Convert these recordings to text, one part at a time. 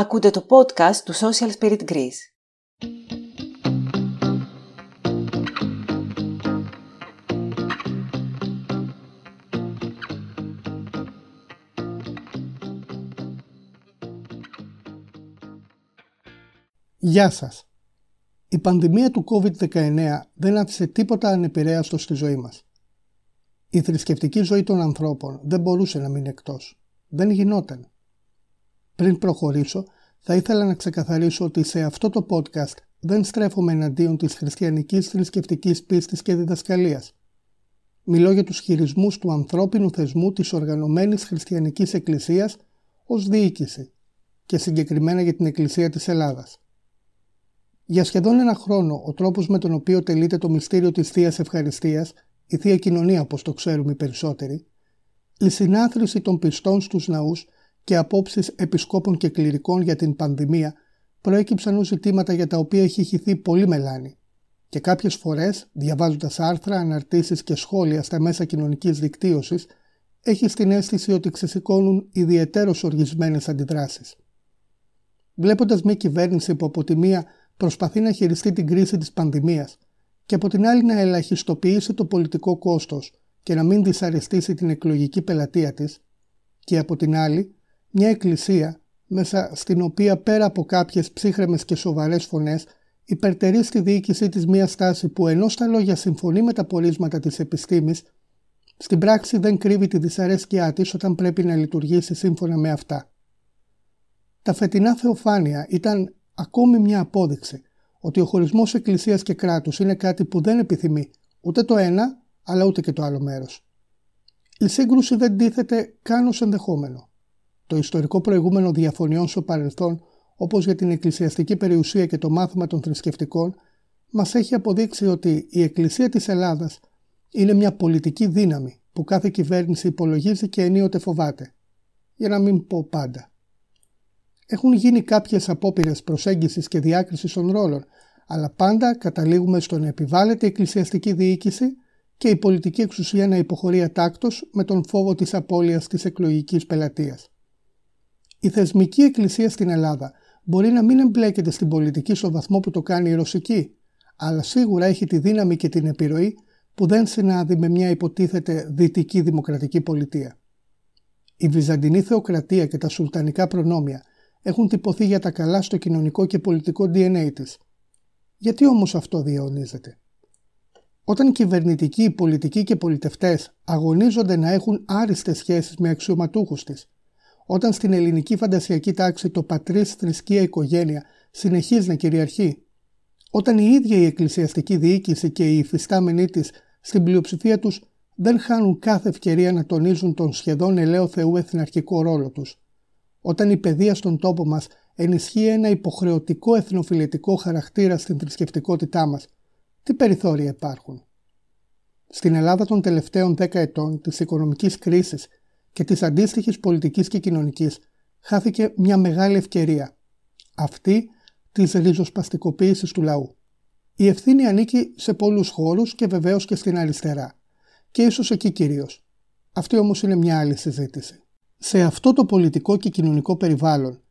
Ακούτε το podcast του Social Spirit Greece. Γεια σας. Η πανδημία του COVID-19 δεν άφησε τίποτα ανεπηρέαστο στη ζωή μας. Η θρησκευτική ζωή των ανθρώπων δεν μπορούσε να μείνει εκτός. Δεν γινόταν. Πριν προχωρήσω, θα ήθελα να ξεκαθαρίσω ότι σε αυτό το podcast δεν στρέφομαι εναντίον της χριστιανικής θρησκευτικής πίστης και διδασκαλίας. Μιλώ για τους χειρισμούς του ανθρώπινου θεσμού της οργανωμένης χριστιανικής εκκλησίας ως διοίκηση και συγκεκριμένα για την Εκκλησία της Ελλάδας. Για σχεδόν ένα χρόνο, ο τρόπος με τον οποίο τελείται το μυστήριο της Θείας Ευχαριστίας, η Θεία Κοινωνία όπως το ξέρουμε οι περισσότεροι, η συνάθρηση των πιστών στους ναούς και απόψεις επισκόπων και κληρικών για την πανδημία προέκυψαν ως ζητήματα για τα οποία έχει χυθεί πολύ μελάνη και κάποιες φορές, διαβάζοντας άρθρα, αναρτήσεις και σχόλια στα μέσα κοινωνικής δικτύωσης, έχει την αίσθηση ότι ξεσηκώνουν ιδιαιτέρως οργισμένες αντιδράσεις. Βλέποντας μια κυβέρνηση που από τη μία προσπαθεί να χειριστεί την κρίση της πανδημίας και από την άλλη να ελαχιστοποιήσει το πολιτικό κόστος και να μην δυσαρεστήσει την εκλογική πελατεία της και από την άλλη μια εκκλησία μέσα στην οποία πέρα από κάποιες ψύχρεμες και σοβαρές φωνές υπερτερεί στη διοίκησή της μια στάση που ενώ στα λόγια συμφωνεί με τα πορίσματα της επιστήμης στην πράξη δεν κρύβει τη δυσαρέσκειά της όταν πρέπει να λειτουργήσει σύμφωνα με αυτά. Τα φετινά θεοφάνεια ήταν ακόμη μια απόδειξη ότι ο χωρισμός εκκλησίας και κράτους είναι κάτι που δεν επιθυμεί ούτε το ένα αλλά ούτε και το άλλο μέρος. Η σύγκρουση δεν τίθεται καν ως ενδεχόμενο. Το ιστορικό προηγούμενο διαφωνιών στο παρελθόν, όπως για την εκκλησιαστική περιουσία και το μάθημα των θρησκευτικών, μας έχει αποδείξει ότι η Εκκλησία της Ελλάδας είναι μια πολιτική δύναμη που κάθε κυβέρνηση υπολογίζει και ενίοτε φοβάται. Για να μην πω πάντα. Έχουν γίνει κάποιες απόπειρες προσέγγισης και διάκρισης των ρόλων, αλλά πάντα καταλήγουμε στο να επιβάλλεται η εκκλησιαστική διοίκηση και η πολιτική εξουσία να υποχωρεί ατάκτως με τον φόβο της απώλειας της εκλογικής πελατείας. Η θεσμική εκκλησία στην Ελλάδα μπορεί να μην εμπλέκεται στην πολιτική στο βαθμό που το κάνει η ρωσική, αλλά σίγουρα έχει τη δύναμη και την επιρροή που δεν συνάδει με μια υποτίθεται δυτική δημοκρατική πολιτεία. Η Βυζαντινή Θεοκρατία και τα Σουλτανικά προνόμια έχουν τυπωθεί για τα καλά στο κοινωνικό και πολιτικό DNA της. Γιατί όμως αυτό διαιωνίζεται; Όταν κυβερνητικοί, πολιτικοί και πολιτευτές αγωνίζονται να έχουν άριστες σχέσεις με αξιωματούχους της, όταν στην ελληνική φαντασιακή τάξη το πατρίς θρησκεία οικογένεια συνεχίζει να κυριαρχεί, όταν η ίδια η εκκλησιαστική διοίκηση και οι υφιστάμενοι της στην πλειοψηφία τους δεν χάνουν κάθε ευκαιρία να τονίζουν τον σχεδόν ελαίο Θεού εθναρχικό ρόλο τους, όταν η παιδεία στον τόπο μας ενισχύει ένα υποχρεωτικό εθνοφιλετικό χαρακτήρα στην θρησκευτικότητά μας, τι περιθώρια υπάρχουν; Στην Ελλάδα των τελευταίων 10 ετών της οικονομικής κρίσης και της αντίστοιχης πολιτικής και κοινωνικής χάθηκε μια μεγάλη ευκαιρία. Αυτή της ριζοσπαστικοποίησης του λαού. Η ευθύνη ανήκει σε πολλούς χώρους και βεβαίως και στην αριστερά. Και ίσως εκεί κυρίως. Αυτή όμως είναι μια άλλη συζήτηση. Σε αυτό το πολιτικό και κοινωνικό περιβάλλον,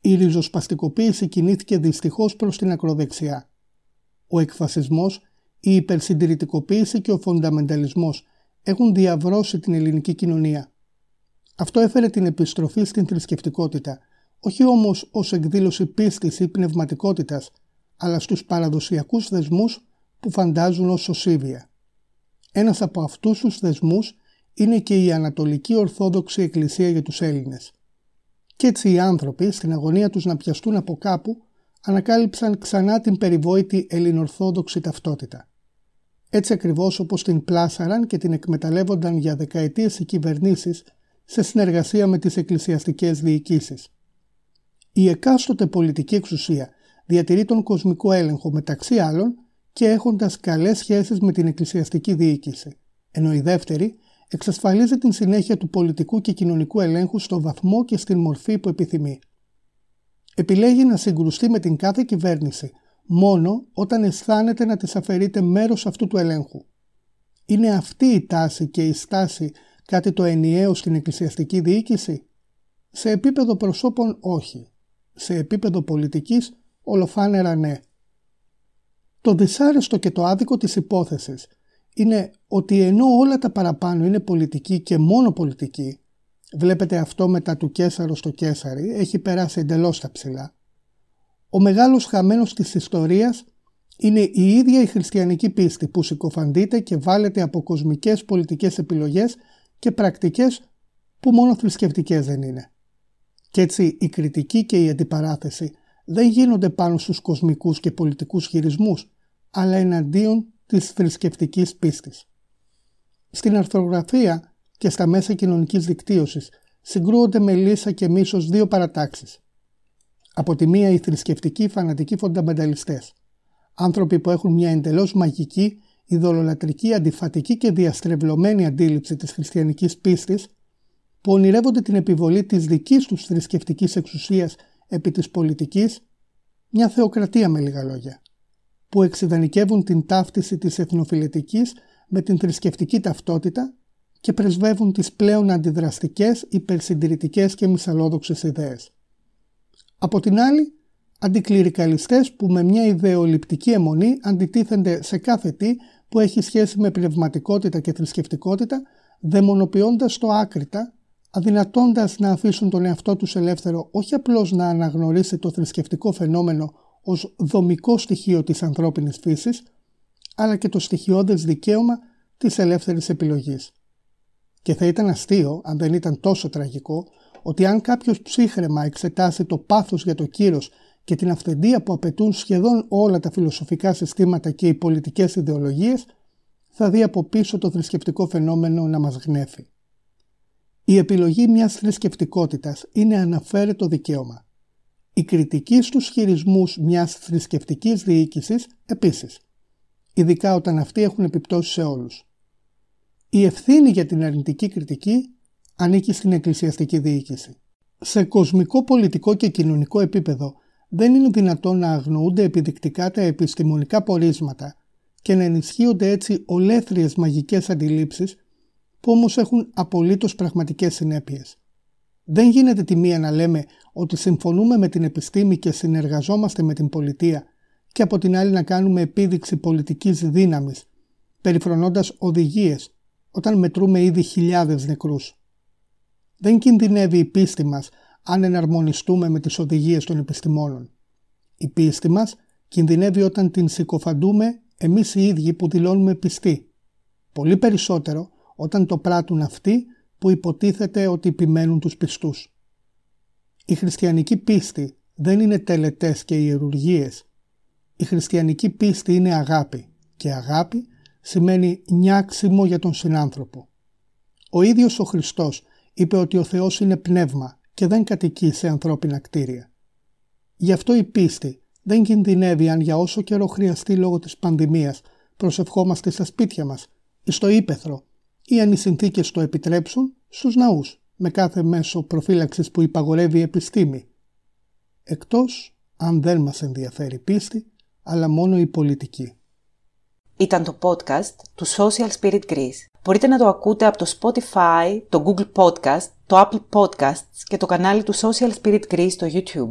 η ριζοσπαστικοποίηση κινήθηκε δυστυχώς προς την ακροδεξιά. Ο εκφασισμός, η υπερσυντηρητικοποίηση και ο φονταμενταλισμός έχουν διαβρώσει την ελληνική κοινωνία. Αυτό έφερε την επιστροφή στην θρησκευτικότητα, όχι όμως ως εκδήλωση πίστης ή πνευματικότητας, αλλά στους παραδοσιακούς δεσμούς που φαντάζουν ως σωσίβια. Ένας από αυτούς τους δεσμούς είναι και η Ανατολική Ορθόδοξη Εκκλησία για τους Έλληνες. Κι έτσι οι άνθρωποι, στην αγωνία τους να πιαστούν από κάπου, ανακάλυψαν ξανά την περιβόητη ελληνορθόδοξη ταυτότητα. Έτσι ακριβώς όπως την πλάσαραν και την εκμεταλλεύονταν για δεκαετίες οι κυβερνήσεις σε συνεργασία με τις εκκλησιαστικές διοικήσεις. Η εκάστοτε πολιτική εξουσία διατηρεί τον κοσμικό έλεγχο μεταξύ άλλων και έχοντας καλές σχέσεις με την εκκλησιαστική διοίκηση, ενώ η δεύτερη εξασφαλίζει την συνέχεια του πολιτικού και κοινωνικού ελέγχου στο βαθμό και στην μορφή που επιθυμεί. Επιλέγει να συγκρουστεί με την κάθε κυβέρνηση μόνο όταν αισθάνεται να της αφαιρείται μέρος αυτού του ελέγχου. Είναι αυτή η τάση και η στάση κάτι το ενιαίο στην εκκλησιαστική διοίκηση; Σε επίπεδο προσώπων όχι. σε επίπεδο πολιτικής ολοφάνερα ναι. Το δυσάρεστο και το άδικο της υπόθεσης είναι ότι ενώ όλα τα παραπάνω είναι πολιτική και μόνο πολιτική, βλέπετε αυτό μετά του Κέσαρο στο Κέσαρι, έχει περάσει εντελώς τα ψηλά. Ο μεγάλος χαμένος της ιστορίας είναι η ίδια η χριστιανική πίστη που συκοφαντείται και βάλεται από κοσμικές πολιτικές επιλογές και πρακτικές που μόνο θρησκευτικές δεν είναι. Κι έτσι η κριτική και η αντιπαράθεση δεν γίνονται πάνω στους κοσμικούς και πολιτικούς χειρισμούς, αλλά εναντίον της θρησκευτικής πίστης. Στην αρθρογραφία και στα μέσα κοινωνικής δικτύωσης συγκρούονται με λύσα και μίσος δύο παρατάξεις. Από τη μία οι θρησκευτικοί φανατικοί φονταμενταλιστές, άνθρωποι που έχουν μια εντελώς μαγική, ειδωλολατρική, αντιφατική και διαστρεβλωμένη αντίληψη της χριστιανικής πίστης, που ονειρεύονται την επιβολή της δικής τους θρησκευτικής εξουσίας επί της πολιτικής, μια θεοκρατία με λίγα λόγια που εξειδανικεύουν την ταύτιση της εθνοφιλετικής με την θρησκευτική ταυτότητα και πρεσβεύουν τις πλέον αντιδραστικές, υπερσυντηρητικές και μυσαλόδοξες ιδέες. Από την άλλη, αντικληρικαλιστές που με μια ιδεολειπτική αιμονή αντιτίθενται σε κάθε τι που έχει σχέση με πνευματικότητα και θρησκευτικότητα, δαιμονοποιώντας το άκρητα, αδυνατώντας να αφήσουν τον εαυτό τους ελεύθερο όχι απλώς να αναγνωρίσει το θρησκευτικό φαινόμενο ως δομικό στοιχείο της ανθρώπινης φύσης, αλλά και το στοιχειώδες δικαίωμα της ελεύθερης επιλογής. Και θα ήταν αστείο, αν δεν ήταν τόσο τραγικό, ότι αν κάποιος ψύχρεμα εξετάσει το πάθος για το κύρος και την αυθεντία που απαιτούν σχεδόν όλα τα φιλοσοφικά συστήματα και οι πολιτικές ιδεολογίες, θα δει από πίσω το θρησκευτικό φαινόμενο να μας γνέφει. Η επιλογή μιας θρησκευτικότητας είναι αναφέρετο δικαίωμα. Η κριτική στους χειρισμούς μιας θρησκευτικής διοίκησης επίσης, ειδικά όταν αυτοί έχουν επιπτώσεις σε όλους. Η ευθύνη για την αρνητική κριτική ανήκει στην εκκλησιαστική διοίκηση. Σε κοσμικό, πολιτικό και κοινωνικό επίπεδο δεν είναι δυνατόν να αγνοούνται επιδεικτικά τα επιστημονικά πορίσματα και να ενισχύονται έτσι ολέθριες μαγικές αντιλήψεις που όμως έχουν απολύτως πραγματικές συνέπειες. Δεν γίνεται τη μία να λέμε ότι συμφωνούμε με την επιστήμη και συνεργαζόμαστε με την πολιτεία και από την άλλη να κάνουμε επίδειξη πολιτικής δύναμης, περιφρονώντας οδηγίες όταν μετρούμε ήδη χιλιάδες νεκρούς. Δεν κινδυνεύει η πίστη μας αν εναρμονιστούμε με τις οδηγίες των επιστημόνων. Η πίστη μας κινδυνεύει όταν την συκοφαντούμε εμείς οι ίδιοι που δηλώνουμε πιστοί. Πολύ περισσότερο όταν το πράττουν αυτοί που υποτίθεται ότι επιμένουν τους πιστούς. Η χριστιανική πίστη δεν είναι τελετές και ιερουργίες. Η χριστιανική πίστη είναι αγάπη και αγάπη σημαίνει νιάξιμο για τον συνάνθρωπο. Ο ίδιος ο Χριστός είπε ότι ο Θεός είναι πνεύμα και δεν κατοικεί σε ανθρώπινα κτίρια. Γι' αυτό η πίστη δεν κινδυνεύει αν για όσο καιρό χρειαστεί λόγω της πανδημίας προσευχόμαστε στα σπίτια μας ή στο ύπεθρο ή αν οι συνθήκες το επιτρέψουν στους ναούς με κάθε μέσο προφύλαξης που υπαγορεύει η επιστήμη. Εκτός αν δεν μας ενδιαφέρει πίστη, αλλά μόνο η πολιτική. Ήταν το podcast του Social Spirit Greece. Μπορείτε να το ακούτε από το Spotify, το Google Podcast, το Apple Podcasts και το κανάλι του Social Spirit Greece στο YouTube.